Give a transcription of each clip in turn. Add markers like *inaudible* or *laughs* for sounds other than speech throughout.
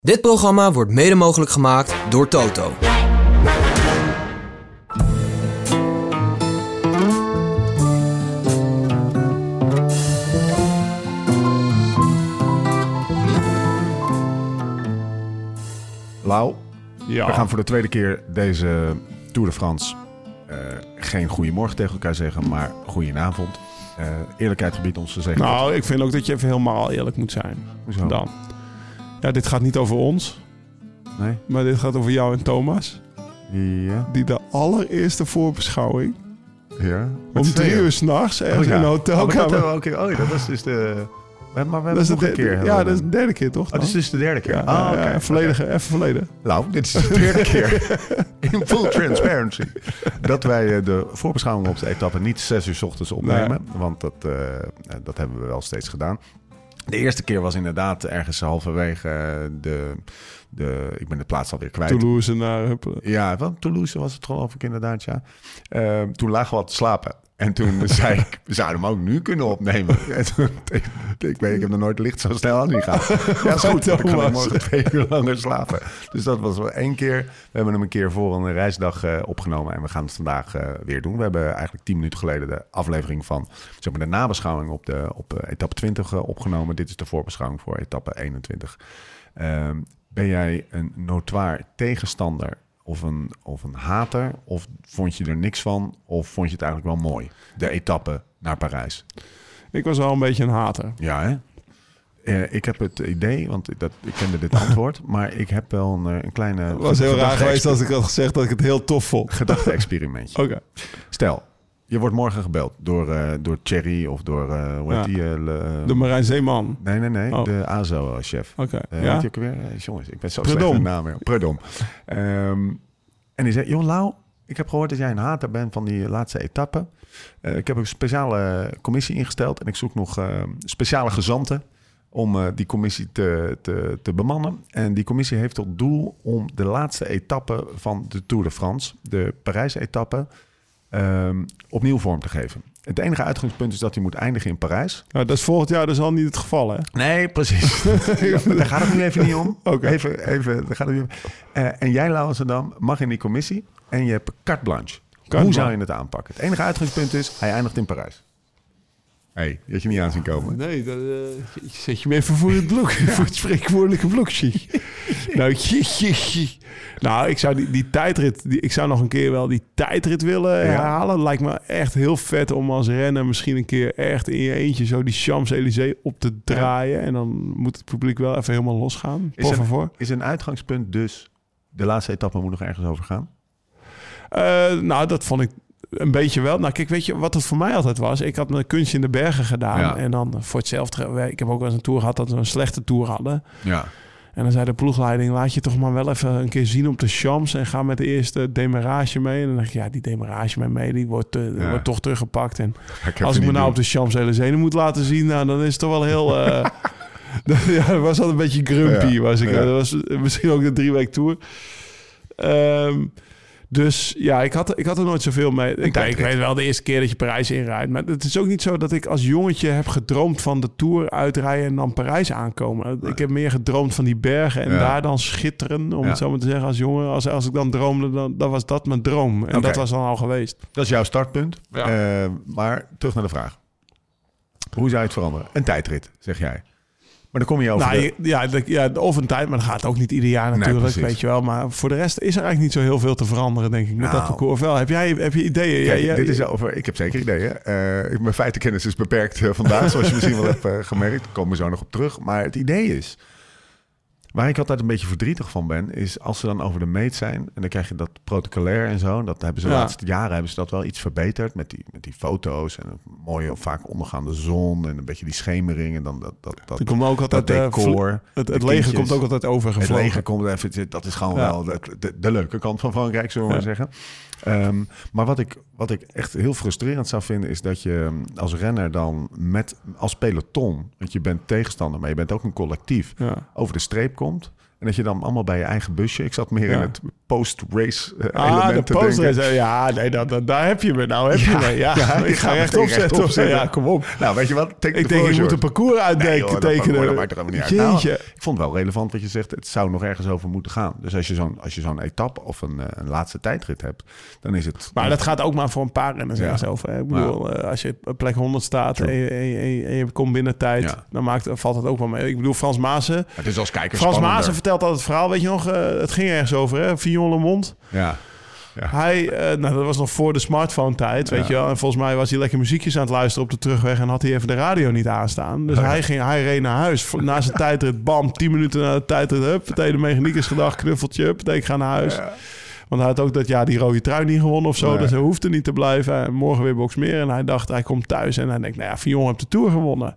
Dit programma wordt mede mogelijk gemaakt door Toto. Lau, Ja. we gaan voor de tweede keer deze Tour de France eh, geen goedemorgen tegen elkaar zeggen, maar goedenavond. Eh eerlijkheid gebiedt ons te zeggen. Nou, ik vind ook dat je even helemaal eerlijk moet zijn. Hoezo? Dan. Ja, dit gaat niet over ons, Nee? maar dit gaat over jou en Thomas. Ja? Die de allereerste voorbeschouwing Ja? om drie uur s'nachts ergens Oh, ja. in een Oh, dat, hotelkamer. ook- oh, dat was dus de... Maar we hebben dat is nog de een keer. ja, dat is de derde keer toch? Oh, dit is dus de derde keer. ja, ah, ja, oké. ja, volledig, even volledig. Lau, dit is de derde keer *laughs* in full transparency dat wij eh, de voorbeschouwing op de etappe niet zes uur 's ochtends opnemen. Want dat, eh, eh, dat hebben we wel steeds gedaan. De eerste keer was inderdaad ergens halverwege eh, de, de... Ik ben de plaats alweer kwijt. Toulouse naar... Ja, wel Toulouse was het geloof ik inderdaad, ja. Eh, toen lagen we wat te slapen. En toen *laughs* zei ik, we zouden hem ook nu kunnen opnemen. *laughs* En toen, ik weet, ik heb nog nooit licht zo snel aan niet gehad. *laughs* Ja, is goed. Dan kan ik morgen twee uur langer slapen. Dus dat was wel één keer. We hebben hem een keer voor een reisdag eh, opgenomen. En we gaan het vandaag eh, weer doen. We hebben eigenlijk tien minuten geleden de aflevering van zeg maar, de nabeschouwing op, de, op eh, etappe 20 eh, opgenomen. Dit is de voorbeschouwing voor etappe 21. Ehm, ben jij een notoir tegenstander of een, of een hater? Of vond je er niks van? Of vond je het eigenlijk wel mooi? De etappe naar Parijs. Ik was wel een beetje een hater. Ja, hè? Eh, ik heb het idee, want dat, ik kende dit antwoord, *laughs* maar ik heb wel een, eh, een kleine... Het was heel raar geweest als ik had gezegd dat ik het heel tof vond. Gedachte-experimentje. *laughs* Oké. Stel, je wordt morgen gebeld door, eh door Thierry of door, eh hoe heet Ja. die? eh, le- De Marijn Zeeman. nee, nee, nee, Oh. de AZO-chef. Oké. Ja? Weet je ook weer? Jongens, ik ben zo Predom. slecht namen. Predom. Ehm, en die zei, joh Lau, ik heb gehoord dat jij een hater bent van die laatste etappe. Ik heb een speciale commissie ingesteld en ik zoek nog speciale gezanten om die commissie te, te, te bemannen. En die commissie heeft tot doel om de laatste etappe van de Tour de France, de Parijs-etappe, ehm, opnieuw vorm te geven. Het enige uitgangspunt is dat hij moet eindigen in Parijs. Nou, dat is volgend jaar dus al niet het geval, hè? Nee, precies. *laughs* Ja, daar gaat het nu even niet om. Even, even, daar gaat het niet om. Eh, en jij, Lauwensendam, mag in die commissie en je hebt carte blanche. Hoe blanche. zou je het aanpakken? Het enige uitgangspunt is, hij eindigt in Parijs. Hé, hey, had je niet aan zien komen. Nee, dat, eh, zet je me even voor het blok, *laughs* voor het spreekwoordelijke blokje. *laughs* nou, *laughs* nou, ik zou die, die tijdrit, die, ik zou nog een keer wel die tijdrit willen Ja. herhalen. Lijkt me echt heel vet om als renner misschien een keer echt in je eentje zo die Champs-Élysées op te draaien. En dan moet het publiek wel even helemaal losgaan. Is een- favor. Is een uitgangspunt dus, de laatste etappe moet nog ergens over gaan? Eh, nou, dat vond ik een beetje wel. Nou, kijk, weet je wat het voor mij altijd was? Ik had mijn kunstje in de bergen gedaan. Ja. En dan voor hetzelfde... Ik heb ook wel eens een tour gehad dat we een slechte tour hadden. Ja. En dan zei de ploegleiding, laat je toch maar wel even een keer zien op de Champs en ga met de eerste demarage mee. En dan dacht ik, ja, die demarage mee, die wordt, eh, Ja. wordt toch teruggepakt. En als ik me nou op de Champs-Élysées moet laten zien, nou, dan is het toch wel heel... eh, *laughs* *laughs* ja, dat was al een beetje grumpy. Ja. Was ik. Ja. Dat was misschien ook de drie week tour. Ehm, dus ja, ik had, ik had er nooit zoveel mee. Ik, ik weet wel de eerste keer dat je Parijs inrijdt. Maar het is ook niet zo dat ik als jongetje heb gedroomd van de Tour uitrijden en dan Parijs aankomen. Ik heb meer gedroomd van die bergen en Ja. daar dan schitteren. Om Ja. het zo maar te zeggen als jongen. Als, als ik dan droomde, dan, dan was dat mijn droom. En dat was dan al geweest. Dat is jouw startpunt. Ja. Eh, maar terug naar de vraag. Hoe zou je het veranderen? Een tijdrit, zeg jij. Maar dan kom je over Nou, de- ja, ja, of een tijd, maar dat gaat ook niet ieder jaar natuurlijk, weet je wel. Maar voor de rest is er eigenlijk niet zo heel veel te veranderen, denk ik, met Nou. dat parcours. Of wel, heb jij heb je ideeën? Kijk, Ja, ja, dit is over. Ik heb zeker ideeën. Eh, mijn feitenkennis is beperkt eh, vandaag, zoals je misschien wel *laughs* hebt eh, gemerkt. Daar komen we zo nog op terug. Maar het idee is. Waar ik altijd een beetje verdrietig van ben, is als ze dan over de meet zijn. En dan krijg je dat protocolair en zo. Dat hebben ze de Ja. laatste jaren hebben ze dat wel iets verbeterd. Met die, met die foto's en een mooie, vaak ondergaande zon. En een beetje die schemering. En dan dat, dat, dat, komt ook altijd dat eh, decor. het, het leger komt ook altijd Het overgevlogen. leger komt even, dat is gewoon Ja. wel de, de, de leuke kant van Frankrijk, zullen we Ja. maar zeggen. Ehm, maar wat ik, wat ik echt heel frustrerend zou vinden, is dat je als renner dan met als peloton, want je bent tegenstander, maar je bent ook een collectief, over de streep komt. En dat je dan allemaal bij je eigen busje... Ik zat meer Ja. in het post-race eh, Ah, element de te denken. poster. Ja, nee, dat, dat- daar heb je me. Nou heb je me. Ja, ja, *laughs* ik ga rechtop zetten. zitten. Ja, kom op. Nou, weet je wat? Ik denk, je moet een parcours Nee, uitdenken, dat, tekenen. dat maakt er helemaal niet uit. Nou, ik vond het wel relevant wat je zegt. Het zou nog ergens over moeten gaan. Dus als je zo'n, als je zo'n etappe of een, eh, een laatste tijdrit hebt, dan is het... Maar dat gaat ook maar voor een paar renners Ja. hè. Ik bedoel, eh, als je op plek 100 staat en je, en je- en je- en je komt binnen tijd, dan maakt, valt het ook wel mee. Ik bedoel, Frans Maassen. het is als kijker Frans. Maassen vertelt altijd het verhaal, weet je nog? eh, het ging ergens over, hè? Fillon Le Monde. Ja. Ja. Hij, eh, nou, dat was nog voor de smartphone-tijd, weet Ja. je wel. En volgens mij was hij lekker muziekjes aan het luisteren op de terugweg... en had hij even de radio niet aanstaan. Dus Oh ja. hij, ging, hij reed naar huis. Na zijn tijdrit, bam, 10 minuten na de tijdrit... hup, meteen de mechaniekers gedacht, knuffeltje, hup, ik ga naar huis. Ja. Want hij had ook dat jaar die rode trui niet gewonnen of zo. Nee. Dus hij hoefde niet te blijven. En morgen weer Boxmeer. En hij dacht, hij komt thuis. En hij denkt, nou ja, Fillon heeft de Tour gewonnen.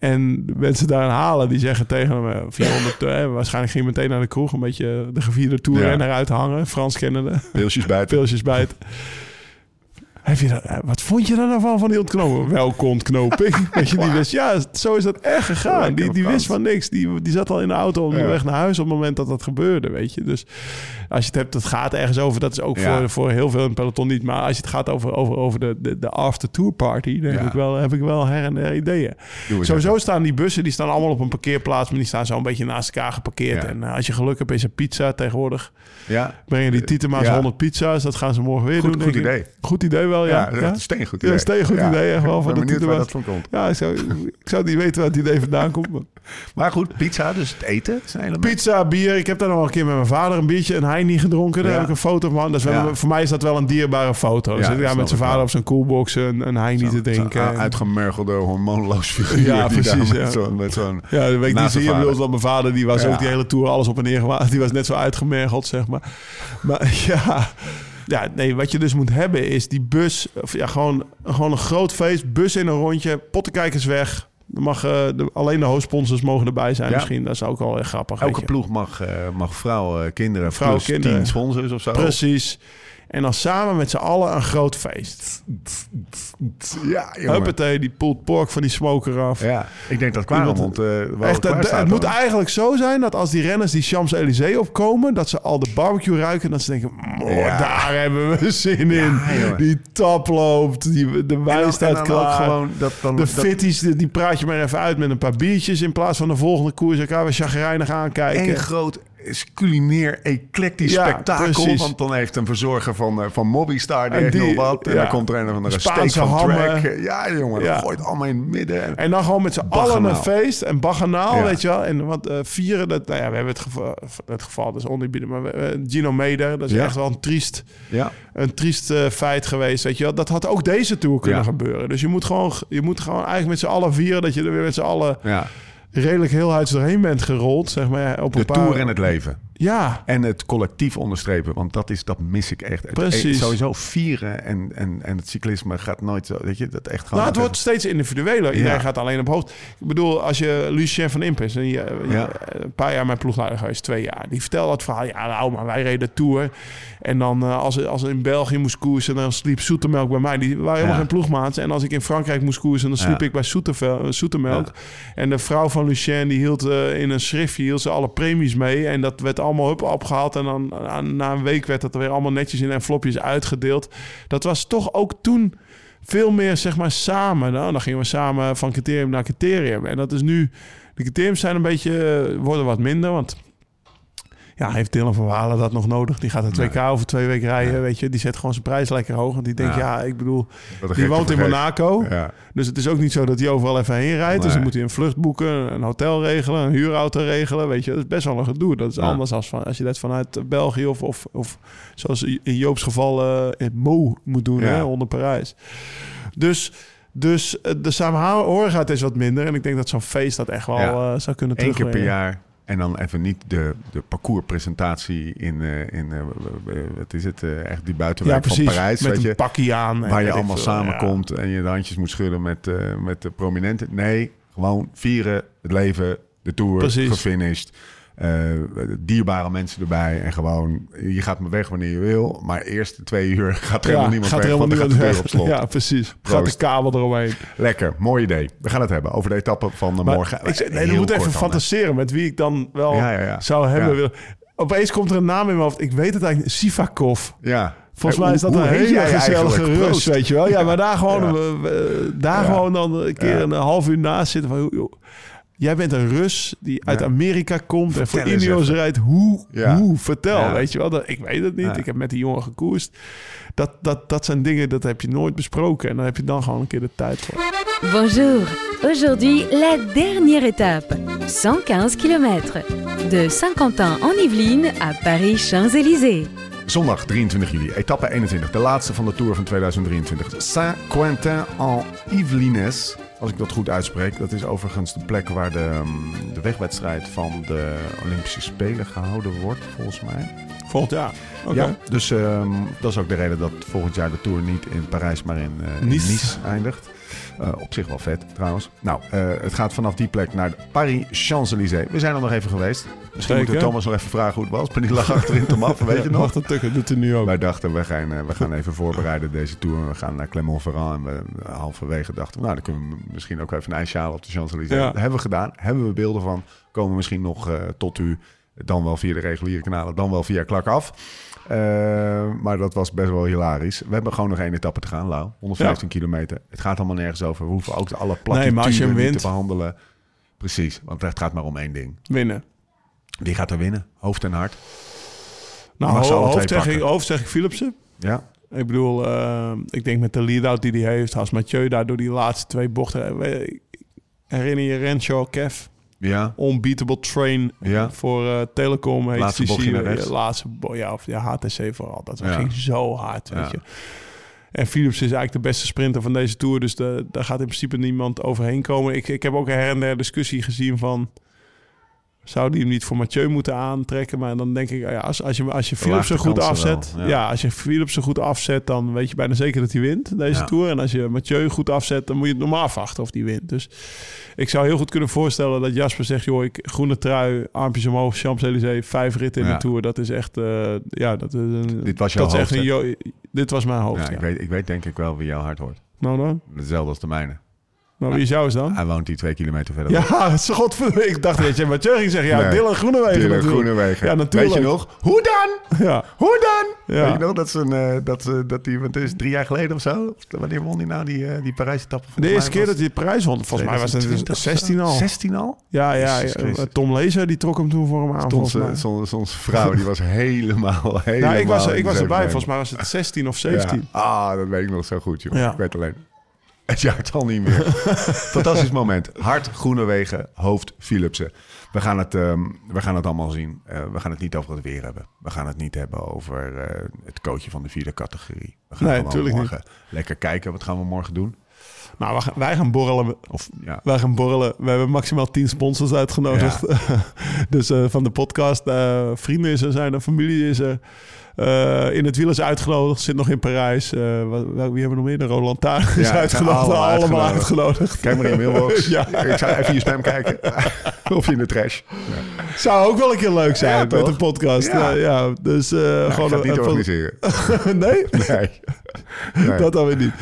En de mensen daar Halen, die zeggen tegen hem... eh, Fillon, de, eh, waarschijnlijk ging hij meteen naar de kroeg... een beetje de gevierde Tourrenner Ja. uithangen. Frans kennende. Pilsjes buiten. Pilsjes bijt. *laughs* Heb je dat, eh, wat vond je daar nou van, van die ontknoping? Welke ontknoping? Weet je, die wist, ja, zo is dat echt gegaan. Die, die wist van niks. Die, die zat al in de auto op de Ja. weg naar huis op het moment dat dat gebeurde, weet je. Dus als je het hebt, het gaat ergens over. Dat is ook Ja. voor, voor heel veel in het peloton niet. Maar als je het gaat over, over, over de, de, de after-tour party... dan Ja. heb, ik wel, heb ik wel her en der ideeën. Sowieso staan die bussen, die staan allemaal op een parkeerplaats... maar die staan zo een beetje naast elkaar geparkeerd. En eh, als je geluk hebt, is er pizza tegenwoordig. Ja. Brengen die Tietema's Ja. 100 pizza's. Dat gaan ze morgen weer Goed, doen, goed idee. Goed idee wel, Ja, ja. dat is echt een steengoed Ja, idee. steengoed idee, echt wel, Ik van ben benieuwd waar dat van komt. Ja, ik zou, ik zou niet weten waar het idee vandaan komt. maar- *laughs* Maar goed, pizza, dus het eten element. Pizza, bier. Ik heb daar nog een keer met mijn vader een biertje en hij niet gedronken. Daar Ja. heb ik een foto van. Dat wel, Ja. Voor mij is dat wel een dierbare foto. Ja, Ja, dat met zijn vader wel. op zijn coolbox een, een hij niet te drinken. Uitgemergelde, hormoonloos figuur. Ja, precies, Met ja. zo'n... Met zo'n Ja, dat weet ik niet zijn zie je. want mijn vader die was Ja. ook die hele tour alles op en neer gemaakt. *laughs* Die was net zo uitgemergeld, zeg maar. Maar *laughs* ja, ja, nee, wat je dus moet hebben is die bus. Of ja, gewoon, gewoon een groot feest, bus in een rondje, pottenkijkers weg. Er mag, eh, de, alleen de hoofdsponsors mogen erbij zijn Ja. misschien. Dat is ook wel grappig. Elke ploeg mag, eh, mag vrouw, eh, kinderen, Vrouw, plus kinderen. tien sponsors of zo. Precies. En dan samen met z'n allen een groot feest. Ja, jongen. Huppatee, die pulled pork van die smoker af. Ja, ik denk dat Kwaremond eh wel Echt, klaar het, moet eigenlijk zo zijn dat als die renners die Champs-Élysées opkomen, dat ze al de barbecue ruiken, dat ze denken, "Moh, Ja. daar hebben we *laughs* zin in. Ja, die tap loopt, die, de En wijn dan- staat en klaar. gewoon dat, dan, de dat- fitties, die, praat je maar even uit met een paar biertjes in plaats van de volgende koers. Elkaar weer chagrijnig aankijken. één groot is culinair eclectisch Ja, spektakel. precies. Want dan heeft een verzorger van, eh, van Mobbystar die die- wat. En ja. dan komt er een andere steak Spaanse van hammen. track. Ja, jongen, Ja. dat gooit allemaal in het midden. En, En dan gewoon met z'n allen een feest en baganaal, weet je wel. En wat eh, vieren, dat, nou ja, we hebben het geval, het geval dus oneerbiedig, maar we- eh, Gino Meder, dat is echt wel een triest, ja, een triest feit geweest, weet je wel. Dat had ook deze Tour kunnen gebeuren. Dus je moet, gewoon, je moet gewoon eigenlijk met z'n allen vieren dat je er weer met z'n allen ja. Redelijk heel huids doorheen bent gerold, zeg maar. Op De een paar... tour en het leven. Ja, En het collectief onderstrepen, want dat, is, dat mis ik echt. Het- Precies. eh, sowieso vieren en, en, en het cyclisme gaat nooit zo, weet je, dat echt gewoon... nou, het wordt steeds individueler. Iedereen Ja. gaat alleen op hoofd. Ik bedoel, als je Lucien van Imp is, en eh, Ja. een paar jaar mijn ploegleider geweest, twee jaar. Die vertelde het verhaal. Ja, nou, maar wij reden Tour. En dan eh, als, als in België moest koersen, dan sliep Zoetemelk bij mij. Die waren helemaal Ja. geen ploegmaats. En als ik in Frankrijk moest koersen, dan sliep ik bij eh, Zoetemelk. En de vrouw van Lucien, die hield eh, in een schriftje hield ze alle premies mee. En dat werd allemaal hup opgehaald. En dan na een week werd dat er weer allemaal netjes in envelopjes uitgedeeld. Dat was toch ook toen veel meer, zeg maar, samen. Nou, dan gingen we samen van criterium naar criterium. En dat is nu... De criteriums zijn een beetje... eh, worden wat minder, want... Ja, heeft Dylan van Walen dat nog nodig? Die gaat een 2K over twee weken rijden, weet je. Die zet gewoon zijn prijs lekker hoog. Want die denkt, Ja. ja, ik bedoel... Die woont in. Monaco. Ja. Dus het is ook niet zo dat hij overal even heen rijdt. Dus Nee. dan moet hij een vlucht boeken, een hotel regelen, een huurauto regelen. Weet je, dat is best wel een gedoe. Dat is anders als, van, als je dat vanuit België of, of, of zoals in Joop's geval eh in Mo moet doen, hè, onder Parijs. Dus, dus eh, de samenhorigheid is wat minder. En ik denk dat zo'n feest dat echt wel Ja. eh, zou kunnen Eén keer per terugbrengen. jaar. En dan even niet de, de parcourspresentatie in, eh, in eh, wat is het, eh, echt die Ja, buitenwijk van. Parijs. Met weet een je, pakje aan. waar je allemaal. Ja. samenkomt en je de handjes moet schudden met, met de prominenten. Nee, gewoon vieren, het leven, de tour, Precies. gefinished. Eh, dierbare mensen erbij. En gewoon, je gaat maar weg wanneer je wil. Maar eerst de twee uur *laughs* gaat er helemaal niemand gaat weg. er helemaal want dan niemand gaat de op slot. Ja, precies. Gaat de kabel eromheen. Lekker, mooi idee. We gaan het hebben over de etappe van de Maar morgen. Ik, nee, Heel je moet even fantaseren met wie ik dan wel Ja, zou hebben. Opeens komt er een naam in mijn hoofd. Ik weet het eigenlijk. Sivakov. Ja. Volgens Eh, mij is dat hoe een heet hele gezellige rust, Proost. weet je wel. Ja, maar daar gewoon, eh, daar gewoon dan een keer een half uur naast zitten. Van, joh, jij bent een Rus die uit. Amerika komt en voor even. rijdt. Hoe? Ja. Hoe? Vertel, Ja. weet je wel. Dat, ik weet het niet. Ja. Ik heb met die jongen gekoerst. Dat, dat, dat zijn dingen, dat heb je nooit besproken. En dan heb je dan gewoon een keer de tijd voor. Bonjour. Aujourd'hui, la dernière étape. 115 km. De Saint-Quentin en Yvelines à Paris-Champs-Élysées. Zondag 23 juli, etappe 21. De laatste van de Tour van 2023. Saint-Quentin-en-Yvelines. Als ik dat goed uitspreek. Dat is overigens de plek waar de, ehm, de wegwedstrijd van de Olympische Spelen gehouden wordt, volgens mij. Volgend jaar. Oké. Ja, dus ehm, dat is ook de reden dat volgend jaar de Tour niet in Parijs, maar in, eh, in. Nice. eindigt. Eh, op zich wel vet trouwens. Nou, eh, het gaat vanaf die plek naar de Paris-Champs-Élysées. We zijn er nog even geweest. Misschien moeten we Thomas nog even vragen hoe het was. Maar die lag achterin te maffen, weet *laughs* je nog? Wacht tukken, doet hij nu ook. Wij dachten, we gaan, eh, we gaan even voorbereiden deze tour. We gaan naar Clermont-Ferrand. En we, halverwege dachten nou, dan kunnen we misschien ook even een ijsje halen op de Champs-Élysées. Ja. Dat hebben we gedaan. Hebben we beelden van. Komen misschien nog tot u. Dan wel via de reguliere kanalen, dan wel via klak af. Eh, maar dat was best wel hilarisch. We hebben gewoon nog één etappe te gaan, Lau. 115 kilometer. Het gaat allemaal nergens over. We hoeven ook alle Nee, wint- te behandelen. Precies, want het gaat maar om één ding. Winnen. Wie gaat er winnen? Hoofd en hart. Nou, alle hoofd, zeg ik, hoofd zeg ik Philipsen. Ja, Ik bedoel, eh, ik denk met de lead-out die hij heeft, als Mathieu daar door die laatste twee bochten... Herinner je Renshaw, Kev? Ja, Unbeatable Train Ja. voor eh, Telecom. heet Laatste bochtje naar rechts. Laatste, ja, of ja, HTC vooral. Dat Ja. ging zo hard, weet je. En Philips is eigenlijk de beste sprinter van deze Tour. Dus de, daar gaat in principe niemand overheen komen. Ik, ik heb ook een her en der discussie gezien van... Zou die hem niet voor Mathieu moeten aantrekken? Maar dan denk ik, ja, als, als je, als je Philips er goed afzet... wel, ja. ja. als je Philips er goed afzet... dan weet je bijna zeker dat hij wint, deze Ja. Tour. En als je Mathieu goed afzet... dan moet je het normaal afwachten of die wint. Dus ik zou heel goed kunnen voorstellen dat Jasper zegt... joh, ik, groene trui, armpjes omhoog, Champs-Élysées... vijf ritten in de Tour. Dat is echt... eh, ja, dat is een, Dit was jouw dat is echt hoofd, een jo- Dit was mijn hoofd, ik, weet, ik weet denk ik wel wie jouw hart hoort. Nou dan? Hetzelfde als de mijne. Nou, wie is jou is dan? Hij woont hier twee kilometer verder. Ja, *laughs* godverdomme. Ik dacht dat je Mathieu ging zeggen. Ja, Nee. Dylan Groenewegen Dylan natuurlijk. Groenewegen. Ja, natuurlijk. Weet je nog? Hoe dan? Ja. Hoe dan? Ja. Weet je nog dat ze een, eh, dat, ze dat die, want het is drie jaar geleden of zo? Wanneer won hij nou die, eh, die Parijs-etappe? De eerste keer dat hij de prijs won, volgens mij was het 2020 of zo? 16 al. 16 al? Ja, ja. Tom Lezer, die trok hem toen voor hem aan, zijn vrouw, die was helemaal, *laughs* helemaal... Nou, ik was, ik was erbij. Volgens mij was het 16 of 17. Ja. Ah, dat weet ik nog zo goed, joh. Ik weet alleen... Het jaart al niet meer. *laughs* Fantastisch moment. Hart, Groenewegen, hoofd, Philipsen. We gaan het, ehm, we gaan het allemaal zien. Eh, we gaan het niet over het weer hebben. We gaan het niet hebben over eh, het coachje van de vierde categorie. We gaan Nee, gewoon tuurlijk morgen lekker kijken. Wat gaan we morgen doen? Nou, wij gaan, wij gaan borrelen. Of, ja, Wij gaan borrelen. We hebben maximaal 10 sponsors uitgenodigd. *laughs* dus eh, van de podcast. vrienden is er, zijn er, familie is er. Eh, in het wiel is uitgenodigd, zit nog in Parijs. Eh, wat, wie hebben we nog meer? De Roland Taar is Ja, uitgenodigd. allemaal Allemaal, uitgenodigd. uitgenodigd. kijk maar in je mailbox. *laughs* Ja. Ik zou even je spam kijken. *laughs* of in de trash. Zou ook wel een keer leuk zijn met toch? een podcast. Ja. Dus Nou, ik gewoon niet organiseren. *laughs* nee, Nee. Nee. dat dan weer niet.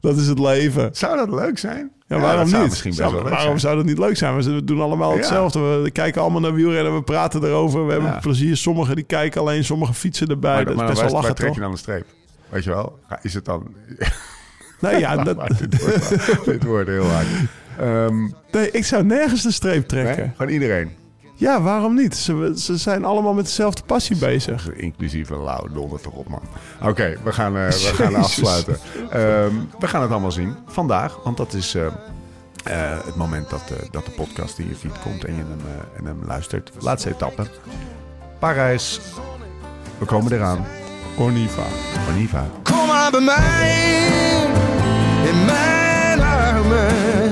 Dat is het leven. Zou dat leuk zijn? Ja, waarom niet? Zou- waarom zijn. zou dat niet leuk zijn? We doen allemaal Ja. hetzelfde. We kijken allemaal naar wielrennen, we praten erover. We hebben plezier. Sommigen die kijken alleen, sommigen fietsen erbij. Maar, dat maar is best wel lachen, trek je dan de streep? Weet je wel? Is het dan... *laughs* Nee, ja, *laughs* dat, Maar dit, wordt, dit wordt heel hard. *laughs* Ehm, nee, ik zou nergens de streep nee? trekken. Gewoon iedereen. Ja, waarom niet? Ze, ze zijn allemaal met dezelfde passie bezig. Inclusief een lauw donder toch op, man. Oké, we gaan, eh, we gaan *laughs* afsluiten. Ehm, we gaan het allemaal zien vandaag. Want dat is eh, eh, het moment dat, eh, dat de podcast in je feed komt en je hem, en hem luistert. Laatste etappe. Parijs. We komen eraan. Corniva. Oniva. Kom maar bij mij, in mijn armen.